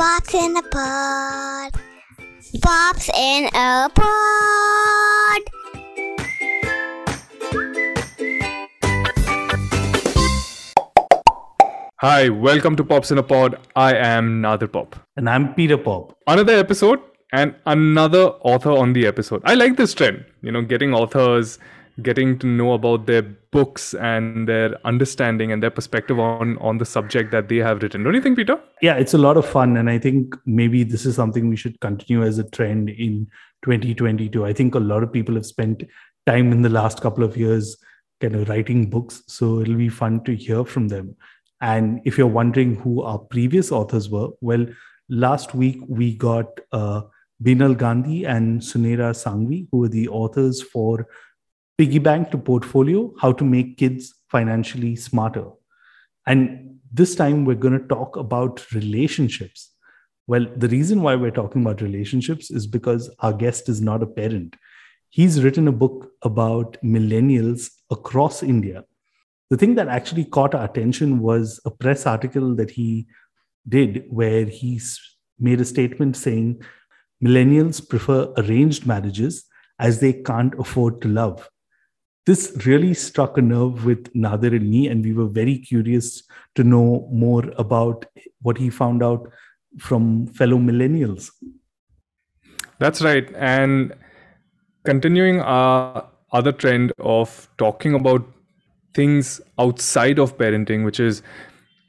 Pops in a pod. Pops in a pod. Hi, welcome to Pops in a Pod. I am Nadir Pop. And I'm Peter Pop. Another episode and another author on the episode. I like this trend, you know, getting authors, getting to know about their books and their understanding and their perspective on on the subject that they have written. Don't you think, Peter? Yeah, it's a lot of fun. And I think maybe this is something we should continue as a trend in 2022. I think a lot of people have spent time in the last couple of years kind of writing books. So it'll be fun to hear from them. And if you're wondering who our previous authors were, well, last week we got uh, Binal Gandhi and Sunera Sangvi, who were the authors for Piggy Bank to Portfolio How to Make Kids Financially Smarter. And this time we're going to talk about relationships. Well, the reason why we're talking about relationships is because our guest is not a parent. He's written a book about millennials across India the thing that actually caught our attention was a press article that he did where he made a statement saying millennials prefer arranged marriages as they can't afford to love. This really struck a nerve with Nadir and me, and we were very curious to know more about what he found out from fellow millennials. That's right. And continuing our other trend of talking about things outside of parenting which is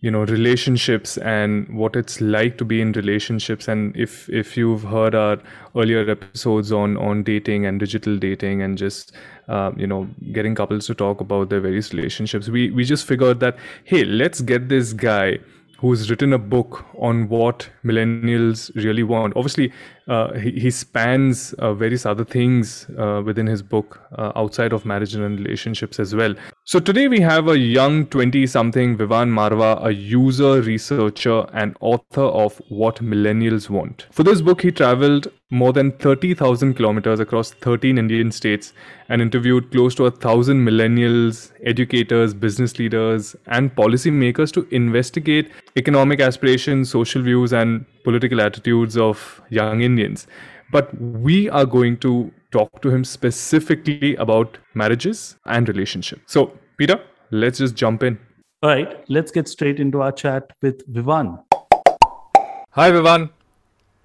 you know relationships and what it's like to be in relationships and if if you've heard our earlier episodes on on dating and digital dating and just uh, you know getting couples to talk about their various relationships we we just figured that hey let's get this guy who's written a book on what millennials really want. Obviously, uh, he, he, spans uh, various other things uh, within his book uh, outside of marriage and relationships as well. So today we have a young 20-something Vivan Marwaha, a user, researcher, and author of What Millennials Want. For this book, he traveled more than 30,000 kilometers across 13 Indian states and interviewed close to a thousand millennials, educators, business leaders, and policymakers to investigate economic aspirations, social views, and political attitudes of young Indians. But we are going to talk to him specifically about marriages and relationships. So, Peter, let's just jump in. All right, let's get straight into our chat with Vivan. Hi, Vivan.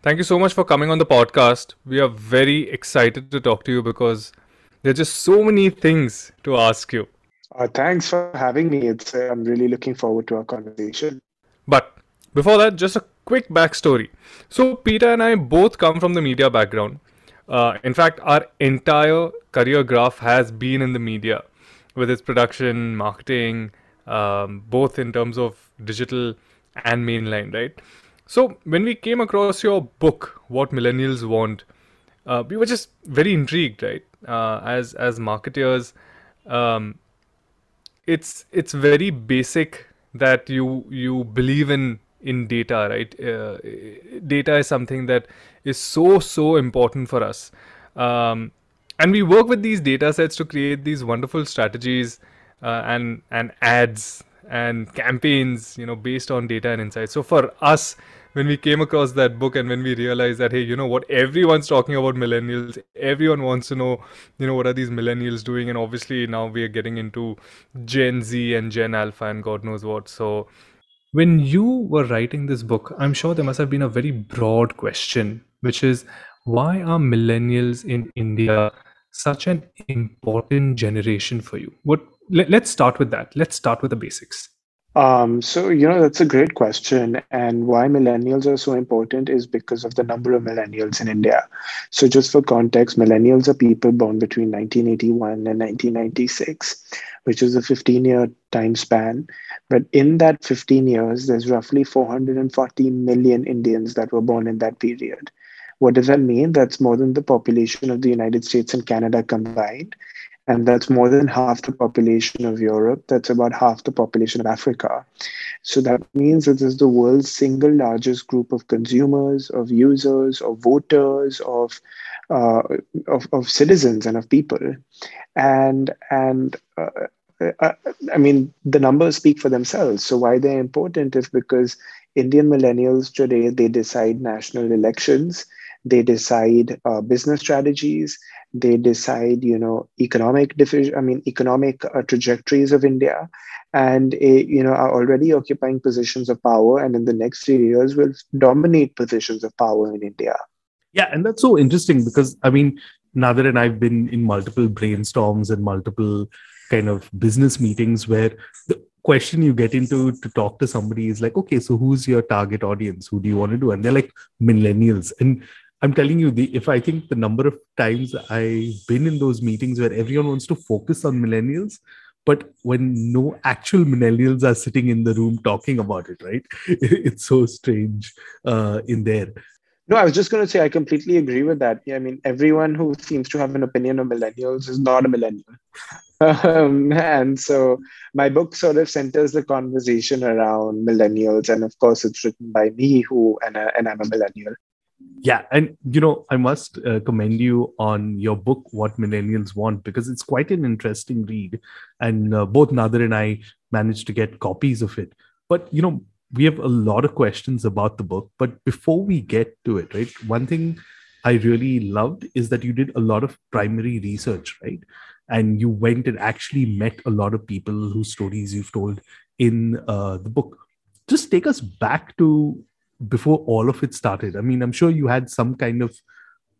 Thank you so much for coming on the podcast. We are very excited to talk to you because there are just so many things to ask you. Uh, thanks for having me. It's uh, I'm really looking forward to our conversation. But before that, just a quick backstory. So Peter and I both come from the media background. Uh, in fact, our entire career graph has been in the media, with its production, marketing, um, both in terms of digital and mainline, right? So when we came across your book, What Millennials Want, uh, we were just very intrigued, right? Uh, as as marketers, um, it's it's very basic that you you believe in in data, right? Uh, data is something that is so so important for us, um, and we work with these data sets to create these wonderful strategies uh, and and ads and campaigns, you know, based on data and insights. So for us, when we came across that book and when we realized that hey you know what? Everyone's talking about millennials. Everyone wants to know you know what are these millennials doing? And obviously now we are getting into gen z and gen alpha and god knows what. So when you were writing this book i'm sure there must have been a very broad question which is why are millennials in india such an important generation for you? What let, let's start with that. Let's start with the basics um, so, you know, that's a great question. And why millennials are so important is because of the number of millennials in India. So, just for context, millennials are people born between 1981 and 1996, which is a 15 year time span. But in that 15 years, there's roughly 440 million Indians that were born in that period. What does that mean? That's more than the population of the United States and Canada combined and that's more than half the population of Europe. That's about half the population of Africa. So that means this is the world's single largest group of consumers, of users, of voters, of uh, of, of citizens and of people, and and. Uh, uh, I mean, the numbers speak for themselves. So why they're important is because Indian millennials today, they decide national elections, they decide uh, business strategies, they decide, you know, economic division, I mean, economic uh, trajectories of India, and, uh, you know, are already occupying positions of power, and in the next few years will dominate positions of power in India. Yeah, and that's so interesting because, I mean, Nader and I've been in multiple brainstorms and multiple kind of business meetings where the question you get into to talk to somebody is like, okay, so who's your target audience? Who do you want to do? And they're like millennials. And I'm telling you, the if I think the number of times I've been in those meetings where everyone wants to focus on millennials, but when no actual millennials are sitting in the room talking about it, right? It's so strange uh, in there. No, I was just going to say I completely agree with that. Yeah, I mean, everyone who seems to have an opinion on millennials is not a millennial. Um, and so my book sort of centers the conversation around millennials. And of course, it's written by me, who and, and I'm a millennial. Yeah. And, you know, I must uh, commend you on your book, What Millennials Want, because it's quite an interesting read. And uh, both Nader and I managed to get copies of it. But, you know, we have a lot of questions about the book but before we get to it right one thing i really loved is that you did a lot of primary research right and you went and actually met a lot of people whose stories you've told in uh, the book just take us back to before all of it started. I mean i'm sure you had some kind of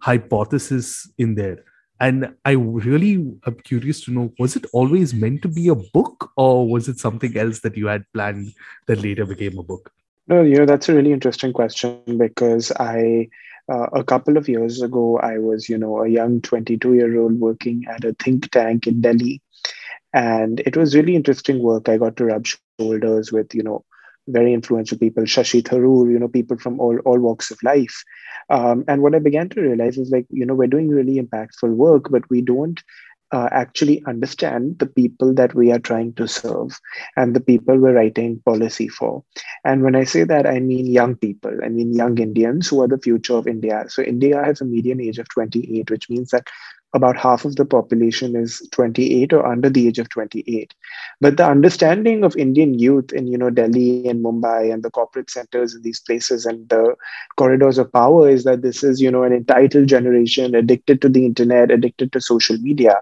hypothesis in there. And i really am curious to know was it always meant to be a book or was it something else that you had planned that later became a book? No you know that's a really interesting question because i uh, a couple of years ago i was you know a young 22 year old working at a think tank in delhi. And it was really interesting work. I got to rub shoulders with you know very influential people, Shashi Tharoor, you know, people from all, all walks of life. Um, and what I began to realize is like, you know, we're doing really impactful work, but we don't uh, actually understand the people that we are trying to serve and the people we're writing policy for. And when I say that, I mean young people, I mean young Indians who are the future of India. So India has a median age of 28, which means that about half of the population is 28 or under the age of 28 but the understanding of indian youth in you know delhi and mumbai and the corporate centers in these places and the corridors of power is that this is you know an entitled generation addicted to the internet addicted to social media.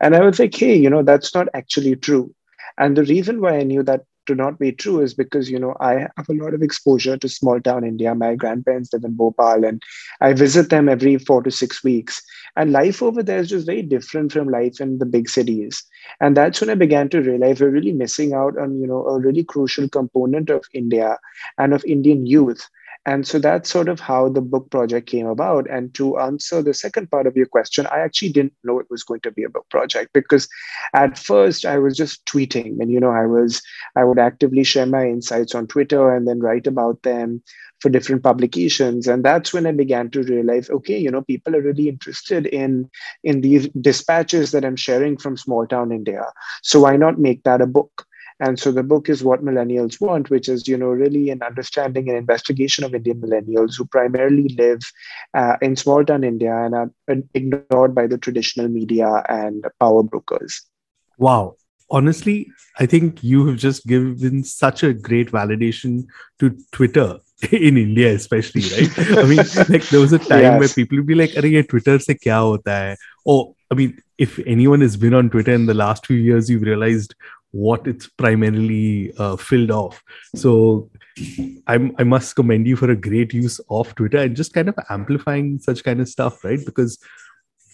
And i was like hey you know that's not actually true. And the reason why i knew that to not be true is because you know I have a lot of exposure to small town India. My grandparents live in Bhopal, and I visit them every four to six weeks. And life over there is just very different from life in the big cities. And that's when I began to realize we're really missing out on you know a really crucial component of India and of Indian youth and so that's sort of how the book project came about. And to answer the second part of your question, I actually didn't know it was going to be a book project because at first I was just tweeting. And, you know, I was, I would actively share my insights on Twitter and then write about them for different publications. And that's when I began to realize, okay, you know, people are really interested in, in these dispatches that I'm sharing from small town India. So why not make that a book? And so the book is what millennials want, which is, you know, really an understanding and investigation of Indian millennials who primarily live uh, in small town India and are ignored by the traditional media and power brokers. Wow. Honestly, I think you have just given such a great validation to Twitter in India, especially, right? I mean, like there was a time yes. where people would be like, "Are Twitter se kya hota hai?" Or I mean, if anyone has been on Twitter in the last few years, you've realized what it's primarily uh, filled off. So I'm, I must commend you for a great use of Twitter and just kind of amplifying such kind of stuff, right? Because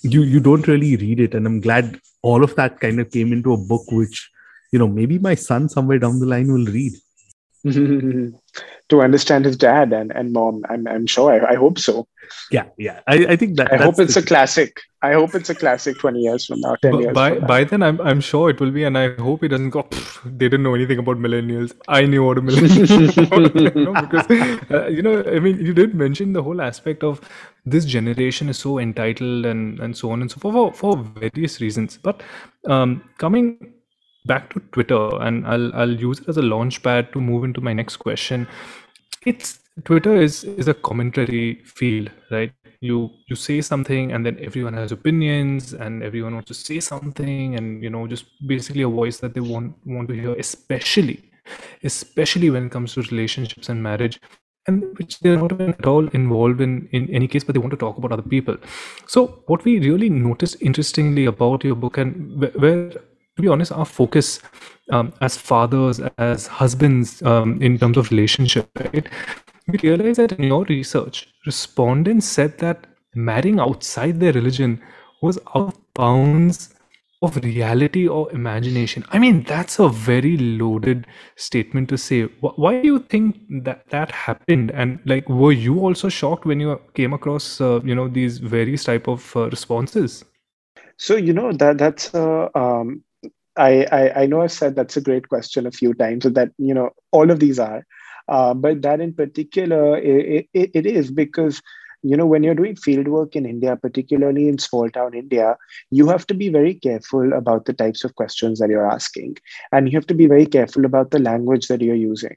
you you don't really read it, and I'm glad all of that kind of came into a book, which you know maybe my son somewhere down the line will read. to understand his dad and, and mom. I'm, I'm sure. I, I hope so. Yeah, yeah. I, I think that. I hope it's a classic. I hope it's a classic 20 years from now, 10 years by, By then, I'm, I'm sure it will be. And I hope he doesn't go, they didn't know anything about millennials. I knew what a millennial you know, because, uh, you know, I mean, you did mention the whole aspect of this generation is so entitled and, and so on and so forth for, for various reasons. But um, coming back to Twitter, and I'll I'll use it as a launch pad to move into my next question. It's Twitter is is a commentary field, right? You you say something, and then everyone has opinions, and everyone wants to say something, and you know, just basically a voice that they want want to hear, especially especially when it comes to relationships and marriage and which they're not at all involved in in any case but they want to talk about other people so what we really noticed interestingly about your book and where to be honest our focus um, as fathers as husbands um, in terms of relationship right? We realized that in your research respondents said that marrying outside their religion was out of bounds of reality or imagination. I mean that's a very loaded statement to say. Why do you think that that happened? And like were you also shocked when you came across uh, you know these various type of uh, responses? So you know that that's uh, um, I, I i know i've said that's a great question a few times that you know all of these are. Uh, but that in particular it, it, it is because you know when you're doing field work in india particularly in small town india you have to be very careful about the types of questions that you're asking and you have to be very careful about the language that you're using.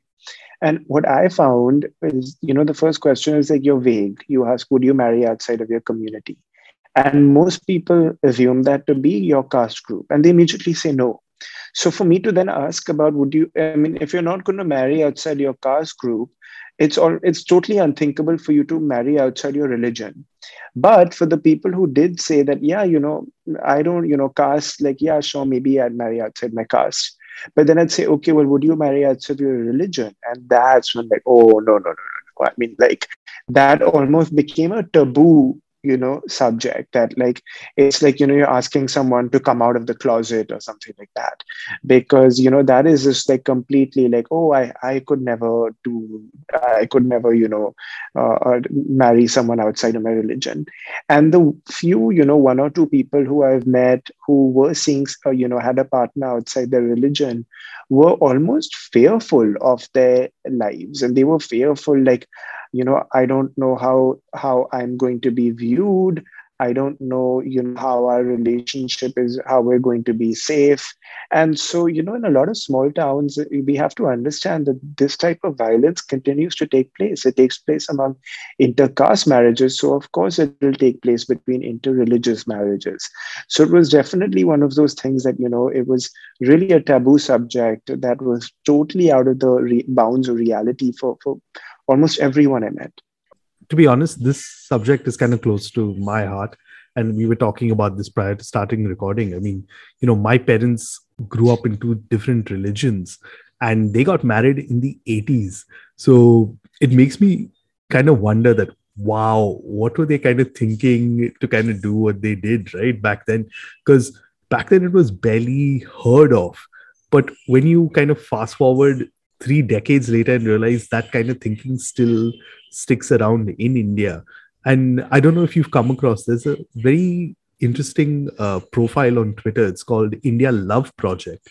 And what i found is you know the first question is like you're vague. You ask would you marry outside of your community and most people assume that to be your caste group and they immediately say no. So for me to then ask about would you i mean if you're not going to marry outside your caste group it's all it's totally unthinkable for you to marry outside your religion. But for the people who did say that yeah you know i don't you know caste like yeah sure maybe i'd marry outside my caste. But then i'd say okay well would you marry outside your religion? And that's when like oh no no no no, no. i mean like that almost became a taboo you know subject that like it's like you know you're asking someone to come out of the closet or something like that. Because you know that is just like completely like oh i i could never do i could never you know uh, uh, marry someone outside of my religion. And the few you know one or two people who i've met who were seeing uh, you know had a partner outside their religion were almost fearful of their lives. And they were fearful like you know i don't know how how i'm going to be viewed I don't know, you know, how our relationship is, how we're going to be safe. And so, you know, in a lot of small towns, we have to understand that this type of violence continues to take place. It takes place among intercaste marriages. So, of course, it will take place between interreligious marriages. So, it was definitely one of those things that, you know, it was really a taboo subject that was totally out of the re- bounds of reality for, for almost everyone I met to be honest, this subject is kind of close to my heart. And we were talking about this prior to starting recording. I mean, you know, my parents grew up in two different religions and they got married in the 80s. So it makes me kind of wonder that, wow, what were they kind of thinking to kind of do what they did, right? Back then? Because back then it was barely heard of. But when you kind of fast forward three decades later and realize that kind of thinking still sticks around in India. And I don't know if you've come across, there's a very interesting uh, profile on Twitter. It's called India Love Project.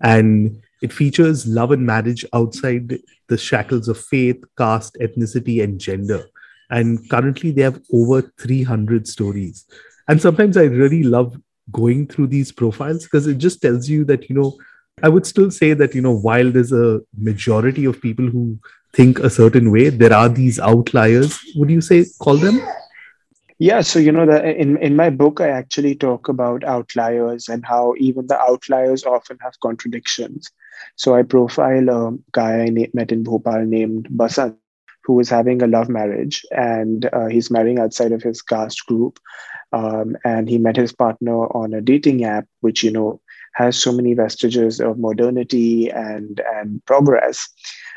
And it features love and marriage outside the shackles of faith, caste, ethnicity, and gender. And currently, they have over 300 stories. And sometimes I really love going through these profiles because it just tells you that, you know, I would still say that, you know, while there's a majority of people who think a certain way, there are these outliers. Would you say, call them? Yeah, so you know that in in my book, I actually talk about outliers and how even the outliers often have contradictions. So I profile a guy I met in Bhopal named Basant, who was having a love marriage, and uh, he's marrying outside of his caste group. Um, and he met his partner on a dating app, which you know has so many vestiges of modernity and and progress.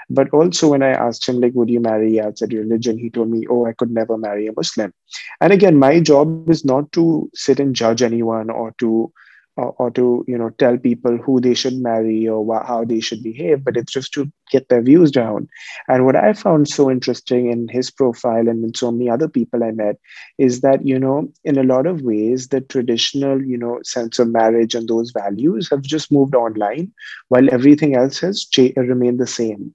But also, when I asked him, like, would you marry outside your religion? He told me, oh, I could never marry a Muslim. And again, my job is not to sit and judge anyone or to or, or to you know tell people who they should marry or wh- how they should behave but it's just to get their views down. And what i found so interesting in his profile and in so many other people i met is that you know in a lot of ways the traditional you know sense of marriage and those values have just moved online while everything else has remained the same.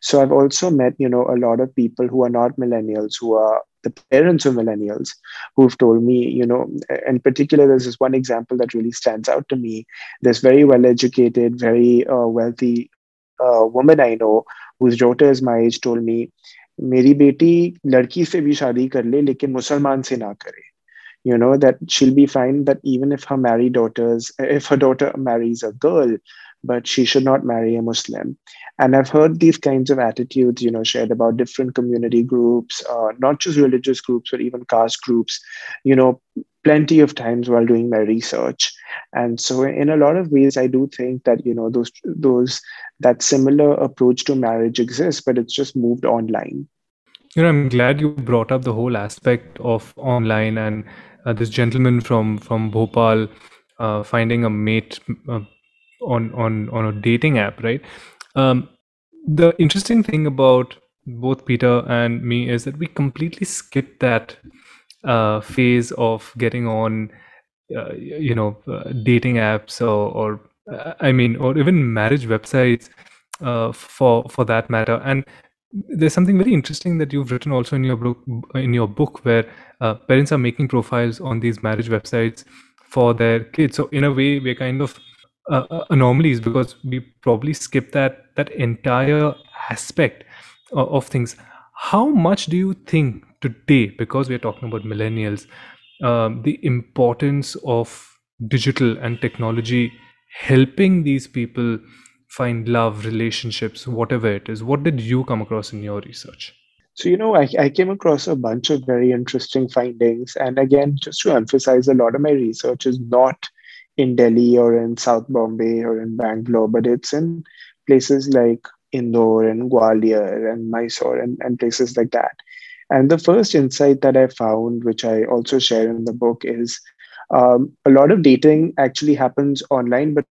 So i've also met you know a lot of people who are not millennials who are the parents of millennials who've told me, you know, in particular, there's this one example that really stands out to me. This very well educated, very uh, wealthy uh, woman I know whose daughter is my age told me, मेरी बेटी लड़की से भी शादी कर ले लेकिन मुसलमान से ना करे you know that she'll be fine that even if her married daughters if her daughter marries a girl but she should not marry a Muslim. And I've heard these kinds of attitudes, you know, shared about different community groups, uh, not just religious groups, but even caste groups, you know, plenty of times while doing my research. And so, in a lot of ways, I do think that you know those those that similar approach to marriage exists, but it's just moved online. You know, I'm glad you brought up the whole aspect of online and uh, this gentleman from from Bhopal uh, finding a mate uh, on on on a dating app, right? Um, the interesting thing about both Peter and me is that we completely skip that uh, phase of getting on, uh, you know, uh, dating apps or, or I mean, or even marriage websites, uh, for for that matter. And there's something very interesting that you've written also in your book, in your book, where uh, parents are making profiles on these marriage websites for their kids. So in a way, we're kind of uh, anomalies because we probably skip that that entire aspect of, of things. How much do you think today, because we're talking about millennials, um, the importance of digital and technology helping these people find love, relationships, whatever it is? What did you come across in your research? So, you know, I, I came across a bunch of very interesting findings. And again, just to emphasize, a lot of my research is not in Delhi or in South Bombay or in Bangalore, but it's in places like Indore and Gwalior and Mysore and, and places like that. And the first insight that I found, which I also share in the book, is um, a lot of dating actually happens online, but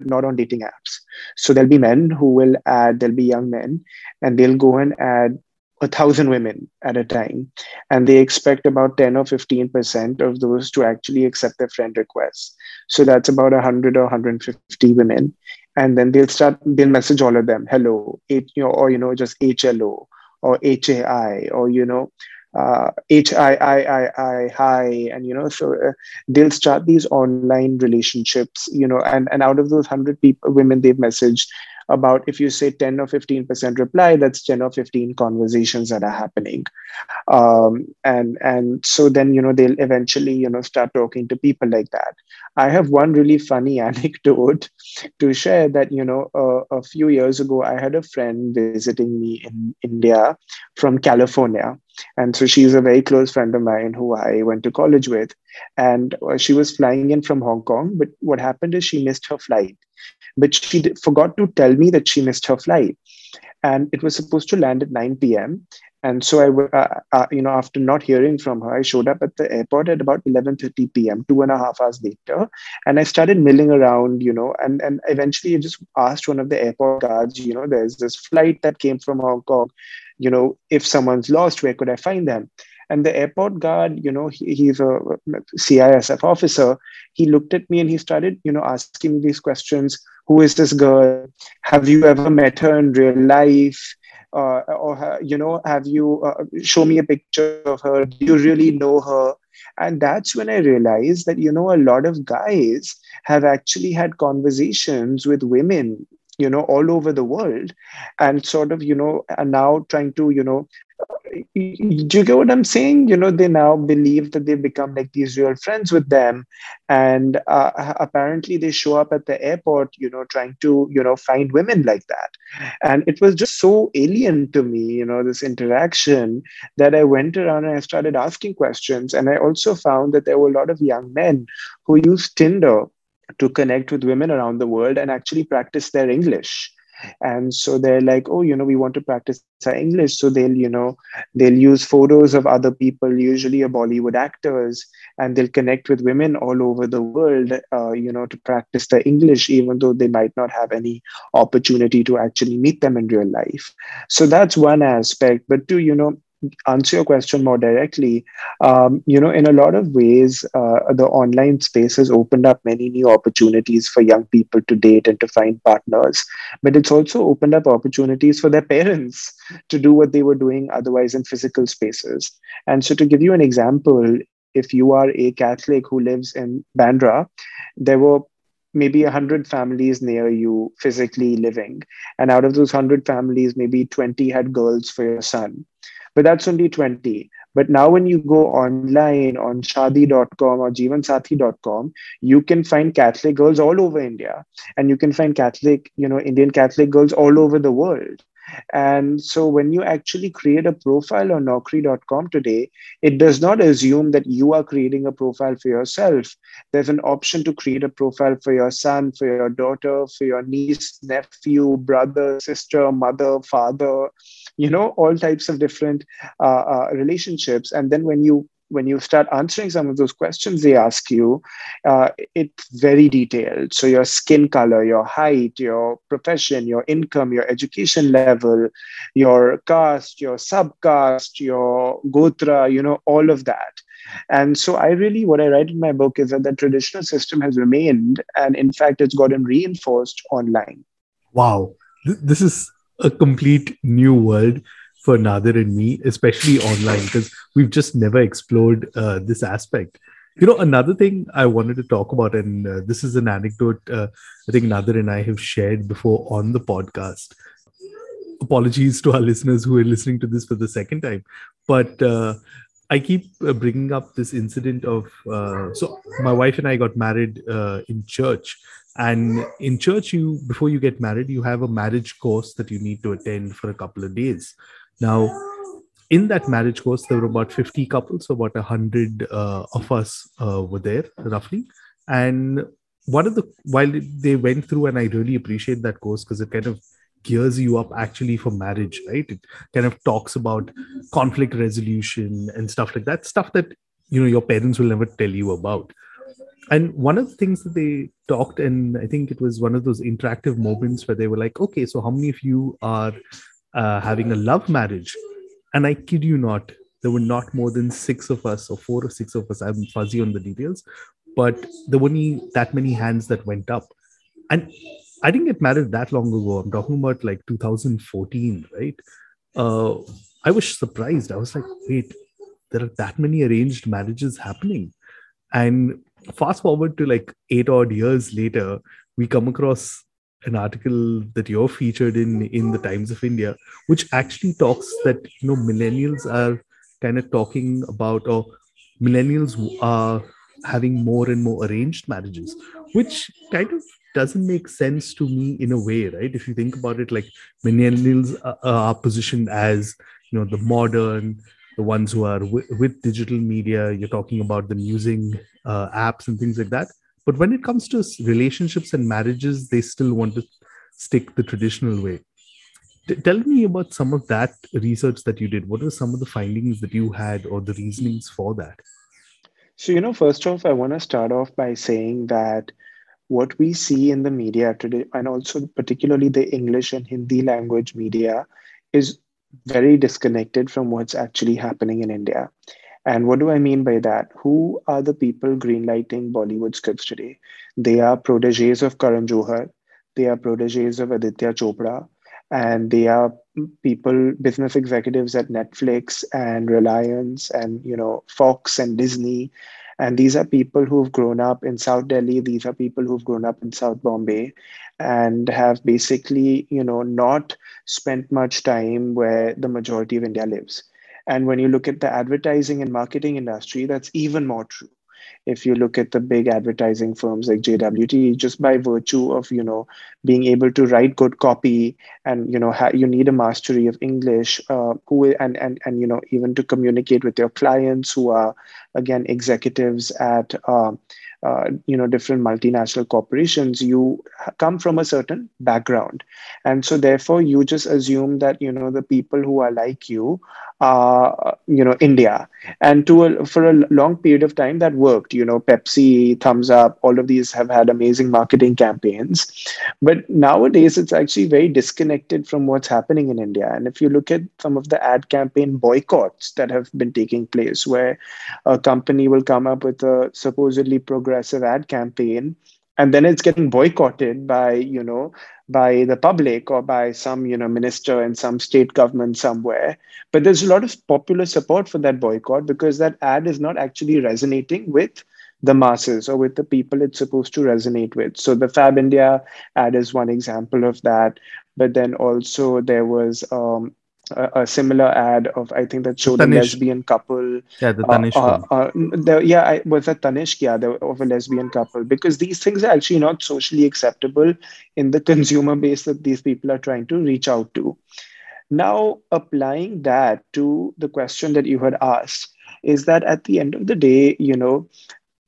not on dating apps. So there'll be men who will add, there'll be young men, and they'll go and add a thousand women at a time. And they expect about 10 or 15% of those to actually accept their friend requests. So that's about 100 or 150 women. And then they'll start, they'll message all of them, hello, H, you know, or, you know, just HLO or HAI or, you know, uh, HIII, hi, and you know, so uh, they'll start these online relationships, you know, and, and out of those 100 people, women they've messaged, about if you say 10 or 15% reply that's 10 or 15 conversations that are happening um, and and so then you know they'll eventually you know start talking to people like that i have one really funny anecdote to share that you know uh, a few years ago i had a friend visiting me in india from california and so she's a very close friend of mine who I went to college with. And uh, she was flying in from Hong Kong. But what happened is she missed her flight but she did, forgot to tell me that she missed her flight. And it was supposed to land at 9 p.m and so i uh, uh, you know after not hearing from her i showed up at the airport at about 11.30 p.m two and a half hours later. And i started milling around you know and, and eventually i just asked one of the airport guards you know there's this flight that came from hong kong. You know if someone's lost where could i find them and the airport guard, you know, he, he's a CISF officer. He looked at me and he started, you know, asking me these questions. Who is this girl? Have you ever met her in real life? Uh, or, you know, have you, uh, show me a picture of her. Do you really know her? And that's when I realized that, you know, a lot of guys have actually had conversations with women you know all over the world and sort of you know are now trying to you know do you get what I'm saying? You know, they now believe that they've become like these real friends with them. And uh, apparently they show up at the airport, you know, trying to, you know, find women like that. And it was just so alien to me, you know, this interaction that I went around and I started asking questions. And I also found that there were a lot of young men who used Tinder to connect with women around the world and actually practice their English and so they're like oh you know we want to practice our english. So they'll you know they'll use photos of other people usually a bollywood actors and they'll connect with women all over the world uh, you know to practice their english even though they might not have any opportunity to actually meet them in real life. So that's one aspect. But two you know answer your question more directly, um, you know, in a lot of ways, uh, the online space has opened up many new opportunities for young people to date and to find partners. But it's also opened up opportunities for their parents to do what they were doing otherwise in physical spaces. And so, to give you an example, if you are a Catholic who lives in Bandra, there were maybe 100 families near you physically living. And out of those 100 families, maybe 20 had girls for your son but that's only 20 But now when you go online on shaadi.com or jeevansathi.com, you can find Catholic girls all over India and you can find Catholic, you know, Indian Catholic girls all over the world. And so when you actually create a profile on Naukri.com today, it does not assume that you are creating a profile for yourself. There's an option to create a profile for your son, for your daughter, for your niece, nephew, brother, sister, mother, father, you know, all types of different uh, uh, relationships. And then when you when you start answering some of those questions they ask you, uh, it's very detailed. So your skin color, your height, your profession, your income, your education level, your caste, your subcaste, your gotra, you know, all of that. And so I really, what I write in my book is that the traditional system has remained, and in fact, it's gotten reinforced online. Wow, this is a complete new world for Nadir and me, especially online, because we've just never explored uh, this aspect. You know, another thing I wanted to talk about, and uh, this is an anecdote uh, I think Nadir and I have shared before on the podcast. Apologies to our listeners who are listening to this for the second time, but uh, I keep uh, bringing up this incident of uh, so my wife and I got married in church, and in church you before you get married you have a marriage course that you need to attend for a couple of days now, in that marriage course, there were about 50 couples, so about 100 uh, of us uh, were there roughly. And one of the, while they went through, and I really appreciate that course because it kind of gears you up actually for marriage, right? It kind of talks about conflict resolution and stuff like that, stuff that, you know, your parents will never tell you about. And one of the things that they talked, and I think it was one of those interactive moments where they were like, okay, so how many of you are uh, having a love marriage. And I kid you not, there were not more than six of us, or four or six of us. I'm fuzzy on the details, but there were only that many hands that went up. And I didn't get married that long ago. I'm talking about like 2014, right? Uh, I was surprised. I was like, wait, there are that many arranged marriages happening. And fast forward to like eight odd years later, we come across an article that you're featured in in the Times of India, which actually talks that you know millennials are kind of talking about or millennials are having more and more arranged marriages, which kind of doesn't make sense to me in a way, right? If you think about it, like millennials are, are positioned as you know the modern, the ones who are w- with digital media. You're talking about them using uh, apps and things like that but when it comes to relationships and marriages, they still want to stick the traditional way. T- tell me about some of that research that you did. What were some of the findings that you had or the reasonings for that? So, you know, first off, I want to start off by saying that what we see in the media today, and also particularly the English and Hindi language media, is very disconnected from what's actually happening in India. And what do I mean by that? Who are the people greenlighting Bollywood scripts today? They are proteges of Karan Johar. They are proteges of Aditya Chopra. And they are people, business executives at Netflix and Reliance and, you know, Fox and Disney. And these are people who've grown up in South Delhi. These are people who've grown up in South Bombay and have basically, you know, not spent much time where the majority of India lives and when you look at the advertising and marketing industry, that's even more true. If you look at the big advertising firms like JWT, just by virtue of you know being able to write good copy, and you know ha- you need a mastery of English, uh, who and and and you know even to communicate with your clients who are again executives at uh, uh, you know different multinational corporations you come from a certain background and so therefore you just assume that you know the people who are like you uh, you know India, and to a, for a long period of time that worked. You know, Pepsi, Thums Up, all of these have had amazing marketing campaigns, but nowadays it's actually very disconnected from what's happening in India. And if you look at some of the ad campaign boycotts that have been taking place, where a company will come up with a supposedly progressive ad campaign and then it's getting boycotted by you know by the public or by some you know minister in some state government somewhere. But there's a lot of popular support for that boycott because that ad is not actually resonating with the masses or with the people it's supposed to resonate with. So the Fabindia ad is one example of that. But then also there was um, a, a similar ad of I think that showed a lesbian couple. Yeah, the Uh, Tanish uh, one. uh, the, yeah, I, was that Tanishq? Yeah, the, of a lesbian couple because these things are actually not socially acceptable in the consumer base that these people are trying to reach out to. Now, applying that to the question that you had asked is that at the end of the day, you know,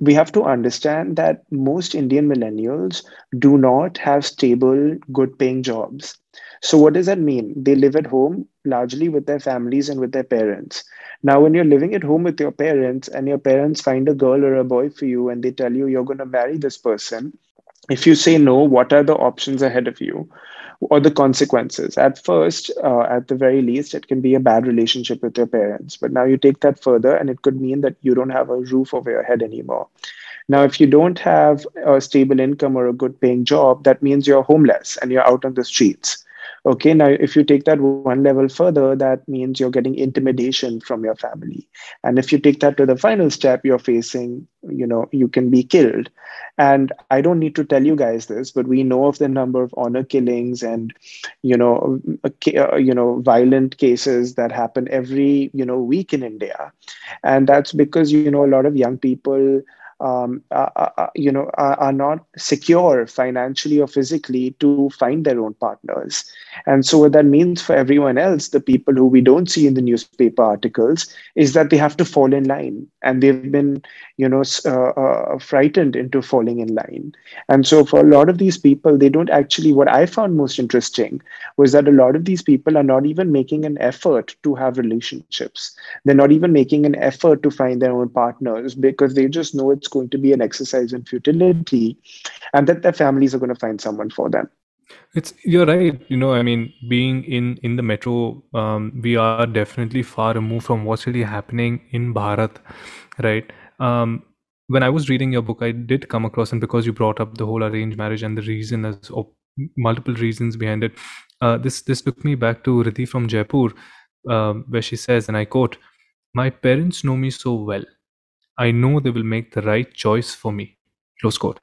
we have to understand that most Indian millennials do not have stable, good paying jobs. So, what does that mean? They live at home largely with their families and with their parents. Now, when you're living at home with your parents and your parents find a girl or a boy for you and they tell you you're going to marry this person, if you say no, what are the options ahead of you? or the consequences. At first, uh, at the very least, it can be a bad relationship with your parents. But now you take that further, and it could mean that you don't have a roof over your head anymore. Now, if you don't have a stable income or a good paying job, that means you're homeless and you're out on the streets. Okay, now if you take that one level further, that means you're getting intimidation from your family. And if you take that to the final step, you're facing, you know, you can be killed. And I don't need to tell you guys this, but we know of the number of honor killings and, you know, uh, you know, violent cases that happen every, you know, week in India. And that's because, you know, a lot of young people um, uh, uh, you know, are, are, not secure financially or physically to find their own partners. And so, what that means for everyone else, the people who we don't see in the newspaper articles, is that they have to fall in line, and they've been, you know, uh, uh, frightened into falling in line. And so, for a lot of these people, they don't actually. What I found most interesting was that a lot of these people are not even making an effort to have relationships. They're not even making an effort to find their own partners because they just know it's going to be an exercise in futility and that their families are going to find someone for them. It's you're right you know i mean being in in the metro um, we are definitely far removed from what's really happening in bharat right? Um, when i was reading your book i did come across and because you brought up the whole arranged marriage and the reason as multiple reasons behind it uh, this this took me back to Riddhi from jaipur um, where she says and i quote my parents know me so well I know they will make the right choice for me. Close quote.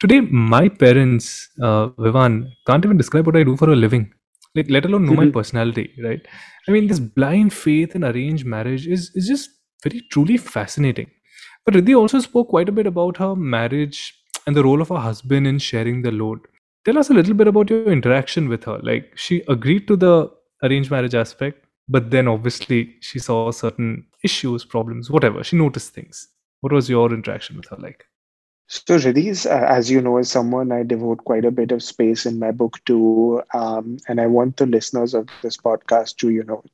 Today, my parents, uh, Vivan, can't even describe what I do for a living, like let alone know mm-hmm. my personality, right? I mean, this blind faith in arranged marriage is is just very truly fascinating. But Riddhi also spoke quite a bit about her marriage and the role of her husband in sharing the load. Tell us a little bit about your interaction with her. Like she agreed to the arranged marriage aspect, but then obviously she saw certain issues problems whatever. She noticed things. What was your interaction with her like? So Riddhi's, uh, as you know, is someone I devote quite a bit of space in my book to, um, and I want the listeners of this podcast to, you know,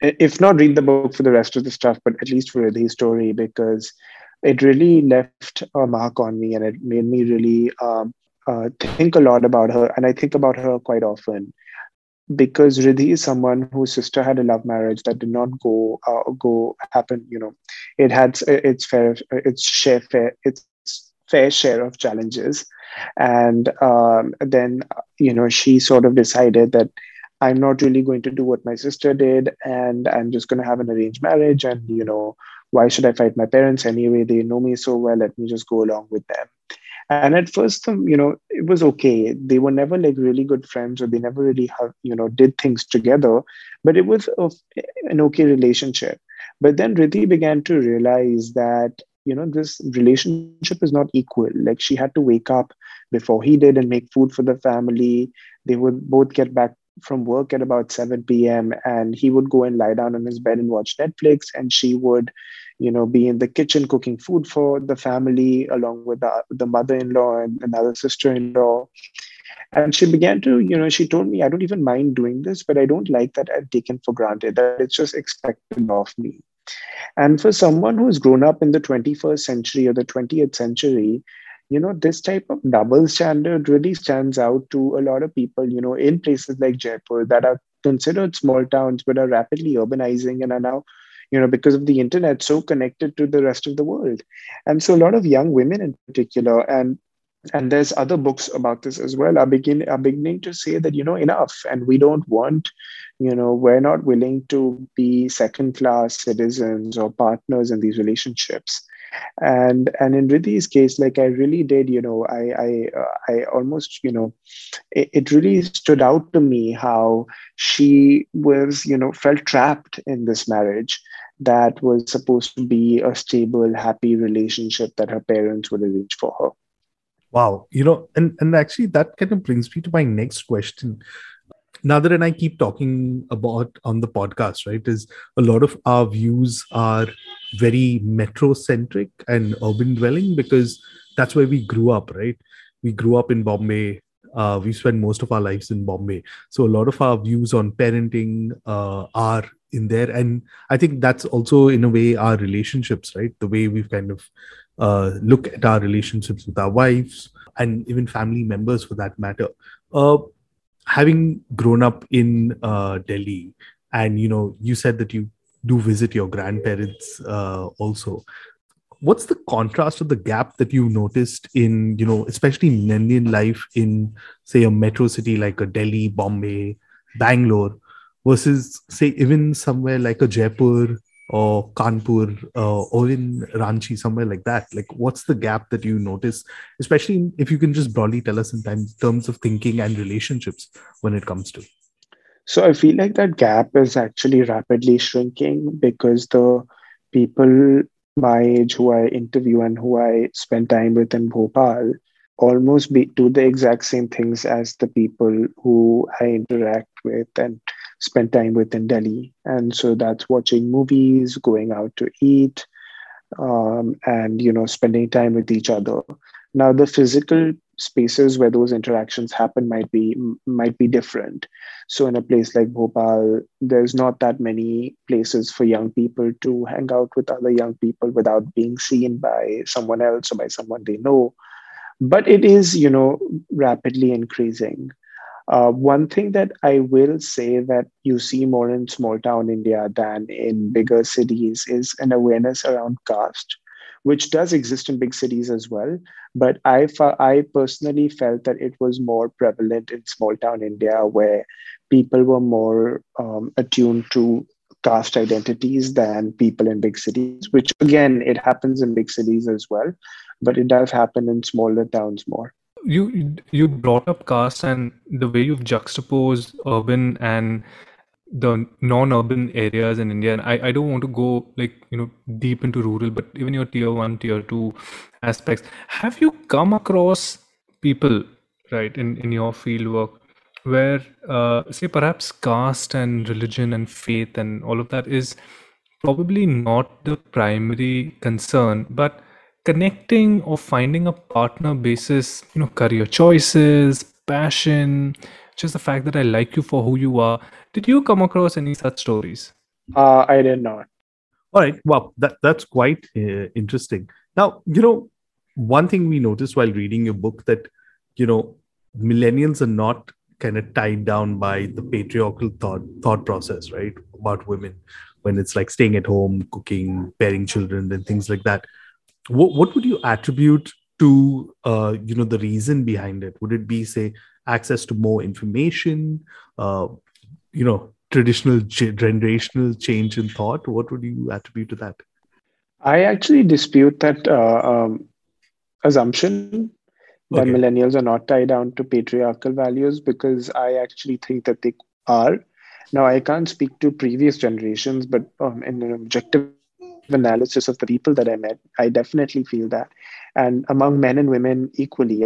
if not read the book for the rest of the stuff, but at least for Riddhi's story because it really left a mark on me, and it made me really um, uh, think a lot about her, and I think about her quite often because Riddhi is someone whose sister had a love marriage that did not go uh, go happen. You know, it had its fair its share fair its fair share of challenges, and um, then you know she sort of decided that I'm not really going to do what my sister did, and I'm just going to have an arranged marriage, and you know. Why should I fight my parents anyway? They know me so well. Let me just go along with them and at first um, you know it was okay. They were never like really good friends or they never really have you know did things together. But it was a, an okay relationship. But then Riddhi began to realize that you know this relationship is not equal. Like she had to wake up before he did and make food for the family. They would both get back from work at about 7 p.m and he would go and lie down on his bed and watch netflix and she would you know, be in the kitchen cooking food for the family, along with the, the mother-in-law and another sister-in-law. And she began to, you know, she told me, I don't even mind doing this, but I don't like that I've taken for granted, that it's just expected of me. And for someone who's grown up in the 21st century or the 20th century, you know, this type of double standard really stands out to a lot of people, you know, in places like Jaipur that are considered small towns but are rapidly urbanizing and are now you know because of the internet so connected to the rest of the world. And so a lot of young women in particular and and there's other books about this as well are begin are beginning to say that you know enough and we don't want you know we're not willing to be second class citizens or partners in these relationships and and in Riddhi's case, like I really did, you know, I I uh, I almost, you know, it, it really stood out to me how she was, you know, felt trapped in this marriage that was supposed to be a stable, happy relationship that her parents would arrange for her. Wow, you know, and and actually that kind of brings me to my next question. Nader and I keep talking about on the podcast, right? Is a lot of our views are very metro centric and urban dwelling because that's where we grew up, right? We grew up in Bombay. Uh, we spent most of our lives in Bombay. So a lot of our views on parenting uh, are in there. And I think that's also, in a way, our relationships, right? The way we've kind of uh, look at our relationships with our wives and even family members for that matter. Uh, having grown up in uh, Delhi, and you know, you said that you do visit your grandparents uh, also. What's the contrast or the gap that you noticed in, you know, especially in Indian life in, say, a metro city like a Delhi, Bombay, Bangalore, versus, say, even somewhere like a Jaipur or Kanpur uh, or in Ranchi, somewhere like that? Like, what's the gap that you notice, especially if you can just broadly tell us in terms of thinking and relationships when it comes to? So I feel like that gap is actually rapidly shrinking because the people my age who I interview and who I spend time with in Bhopal almost be, do the exact same things as the people who I interact with and spend time with in Delhi. And so that's watching movies, going out to eat, um, and you know, spending time with each other. Now, the physical spaces where those interactions happen might be might be different. So, in a place like Bhopal, there's not that many places for young people to hang out with other young people without being seen by someone else or by someone they know. But it is, you know, rapidly increasing. Uh, one thing that I will say that you see more in small town India than in bigger cities is an awareness around caste which does exist in big cities as well. But I, I personally felt that it was more prevalent in small town India, where people were more um, attuned to caste identities than people in big cities, which again, it happens in big cities as well, but it does happen in smaller towns more. You you brought up caste and the way you've juxtaposed urban and the non-urban areas in India, and I, I don't want to go like you know deep into rural, but even your tier one, tier two aspects. Have you come across people right in in your field work where uh, say perhaps caste and religion and faith and all of that is probably not the primary concern, but connecting or finding a partner basis, you know, career choices, passion, just the fact that I like you for who you are. Did you come across any such stories? Uh, I did not. All right. Well, that that's quite uh, interesting. Now, you know, one thing we noticed while reading your book that you know millennials are not kind of tied down by the patriarchal thought thought process, right? About women when it's like staying at home, cooking, bearing children, and things like that. What what would you attribute to uh, you know the reason behind it? Would it be say access to more information uh, you know traditional generational change in thought what would you attribute to that i actually dispute that uh, um, assumption that okay. millennials are not tied down to patriarchal values because i actually think that they are now i can't speak to previous generations but um, in an objective analysis of the people that i met i definitely feel that and among men and women equally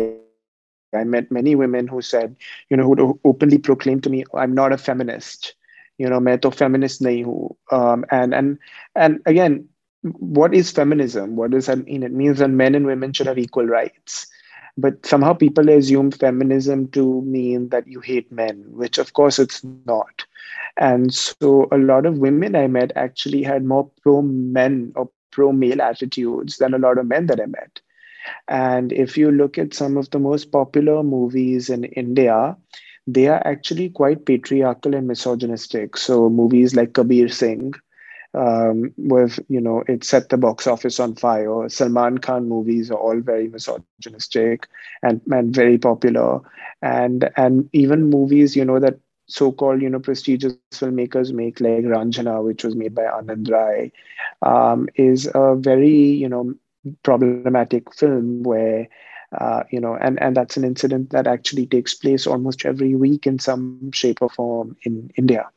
I met many women who said, you know, who openly proclaimed to me, I'm not a feminist. You know, मैं तो feminist नहीं हूँ. Um, and and and again, what is feminism? What does that mean? It means that men and women should have equal rights. But somehow people assume feminism to mean that you hate men, which of course it's not. And so a lot of women I met actually had more pro men or pro male attitudes than a lot of men that I met. And if you look at some of the most popular movies in India, they are actually quite patriarchal and misogynistic. So movies like Kabir Singh, um, with you know it set the box office on fire. Salman Khan movies are all very misogynistic and, and very popular, and and even movies you know that so-called you know prestigious filmmakers make like Raanjhanaa, which was made by Anand Rai, um, is a very you know problematic film where uh, you know, and, and that's an incident that actually takes place almost every week in some shape or form in India.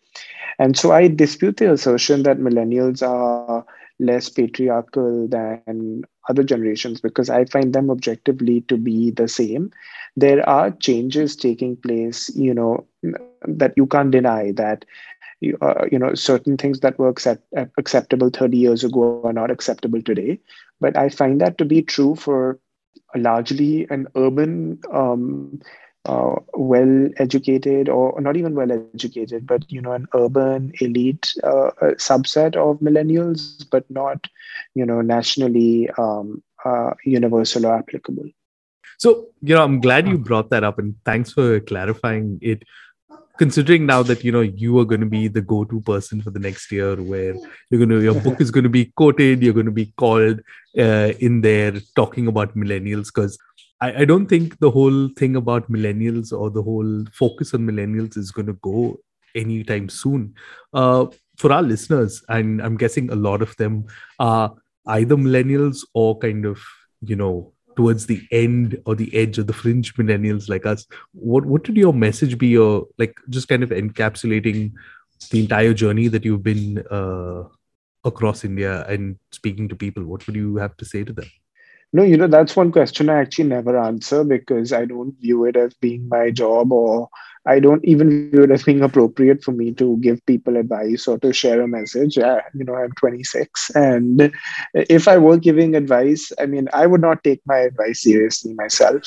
And so I dispute the assertion that millennials are less patriarchal than other generations because I find them objectively to be the same. There are changes taking place, you know, that you can't deny that uh, you know certain things that were accept, acceptable 30 years ago are not acceptable today but i find that to be true for largely an urban um, uh, well educated or not even well educated but you know an urban elite uh, subset of millennials but not you know nationally um, uh, universal or applicable. So you know i'm glad you brought that up and thanks for clarifying it considering now that you know you are going to be the go-to person for the next year where you're going to your book is going to be quoted you're going to be called uh, in there talking about millennials because I, I don't think the whole thing about millennials or the whole focus on millennials is going to go anytime soon. Uh, for our listeners and i'm guessing a lot of them are either millennials or kind of you know towards the end or the edge of the fringe millennials like us. What what would your message be or like just kind of encapsulating the entire journey that you've been uh, across india and speaking to people? What would you have to say to them no you know that's one question i actually never answer because i don't view it as being my job or I don't even view it as being appropriate for me to give people advice or to share a message. Uh, you know, I'm 26, and if I were giving advice, I mean, I would not take my advice seriously myself.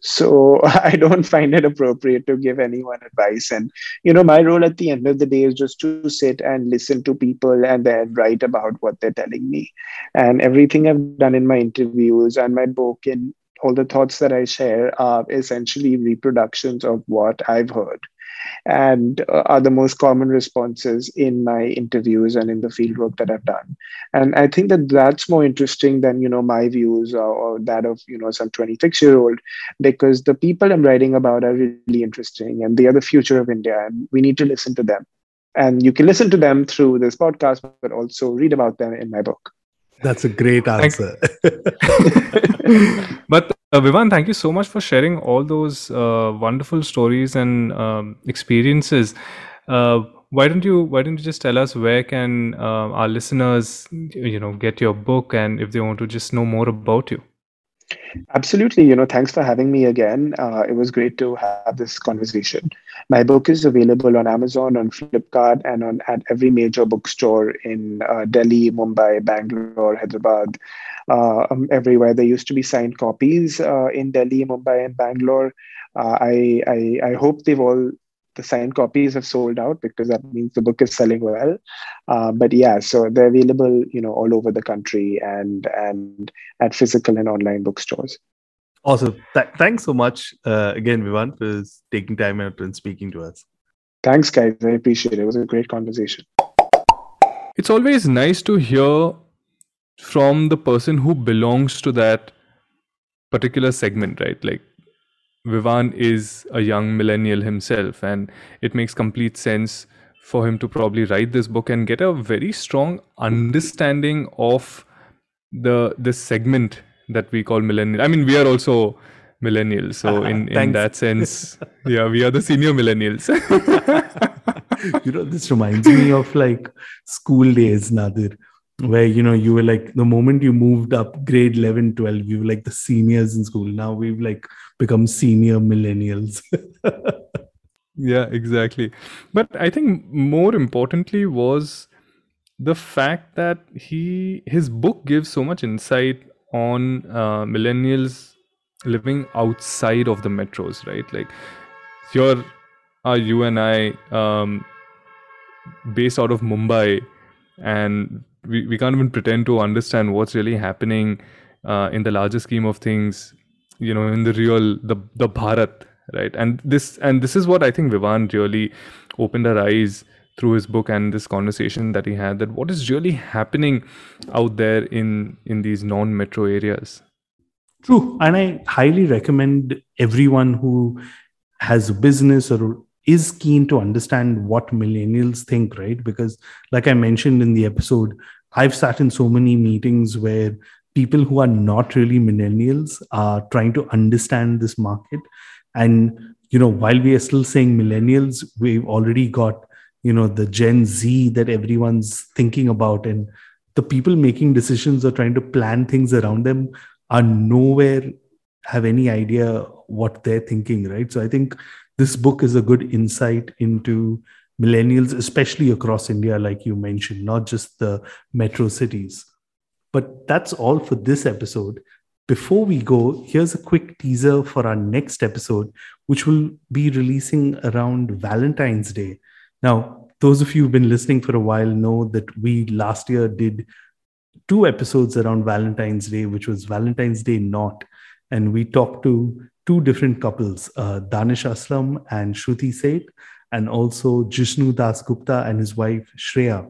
So I don't find it appropriate to give anyone advice. And you know, my role at the end of the day is just to sit and listen to people and then write about what they're telling me. And everything I've done in my interviews and my book in all the thoughts that I share are essentially reproductions of what I've heard and uh, are the most common responses in my interviews and in the fieldwork that I've done. And I think that that's more interesting than, you know, my views or, or that of, you know, some 26 year old, because the people I'm writing about are really interesting and they are the future of India and we need to listen to them. And you can listen to them through this podcast, but also read about them in my book. That's a great answer. but uh, Vivan, thank you so much for sharing all those uh, wonderful stories and um, experiences. Uh, why don't you Why don't you just tell us where can uh, our listeners, you know, get your book and if they want to just know more about you? Absolutely. You know, thanks for having me again. Uh, it was great to have this conversation. My book is available on Amazon, on Flipkart, and on at every major bookstore in uh, Delhi, Mumbai, Bangalore, Hyderabad, uh, um, everywhere. There used to be signed copies uh, in Delhi, Mumbai, and Bangalore. Uh, I, I I hope they've all the signed copies have sold out because that means the book is selling well. Uh, but yeah, so they're available, you know, all over the country and and at physical and online bookstores. Awesome. Th- thanks so much uh, again, Vivan, for taking time out and speaking to us. Thanks, guys. I appreciate it. It was a great conversation. It's always nice to hear from the person who belongs to that particular segment, right? Like Vivan is a young millennial himself, and it makes complete sense for him to probably write this book and get a very strong understanding of the this segment that we call millennial. I mean, we are also millennials, so in in that sense, yeah, we are the senior millennials. you know, this reminds me of like school days, Nadir where you know you were like the moment you moved up grade 11 12 you were like the seniors in school now we've like become senior millennials yeah exactly but i think more importantly was the fact that he his book gives so much insight on uh, millennials living outside of the metros right? Like here are you and i um, based out of mumbai and we, we can't even pretend to understand what's really happening uh, in the larger scheme of things you know in the real the the bharat right? And this and this is what i think vivan really opened our eyes through his book and this conversation that he had that what is really happening out there in in these non metro areas? True. And i highly recommend everyone who has a business or is keen to understand what millennials think, right? Because, like I mentioned in the episode, I've sat in so many meetings where people who are not really millennials are trying to understand this market. And you know while we are still saying millennials we've already got you know the gen z that everyone's thinking about and the people making decisions or trying to plan things around them are nowhere have any idea what they're thinking right? So i think this book is a good insight into millennials especially across india like you mentioned not just the metro cities. But that's all for this episode. Before we go, here's a quick teaser for our next episode, which will be releasing around Valentine's Day. Now, those of you who've been listening for a while know that we last year did two episodes around Valentine's Day, which was Valentine's Day Not. And we talked to two different couples, uh, Danish Aslam and Shruti Seth, and also Jishnu Das Gupta and his wife Shreya.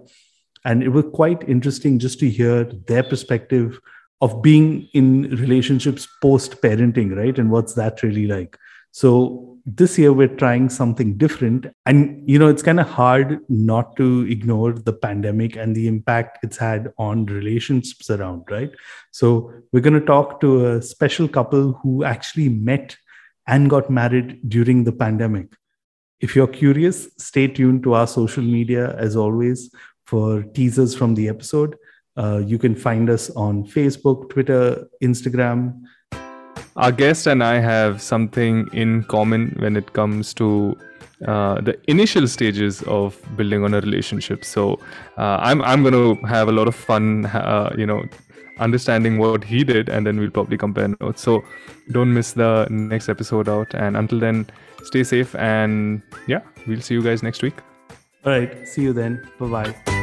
And it was quite interesting just to hear their perspective of being in relationships post parenting, right? And what's that really like? So this year we're trying something different. And, you know, it's kind of hard not to ignore the pandemic and the impact it's had on relationships around, right? So we're going to talk to a special couple who actually met and got married during the pandemic. If you're curious, stay tuned to our social media as always for teasers from the episode. Uh, you can find us on Facebook, Twitter, Instagram. Our guest and I have something in common when it comes to uh, the initial stages of building on a relationship. So uh, I'm I'm to have a lot of fun, uh, you know, understanding what he did, and then we'll probably compare notes. So don't miss the next episode out. And until then, stay safe, and yeah, we'll see you guys next week. All right, see you then. Bye bye.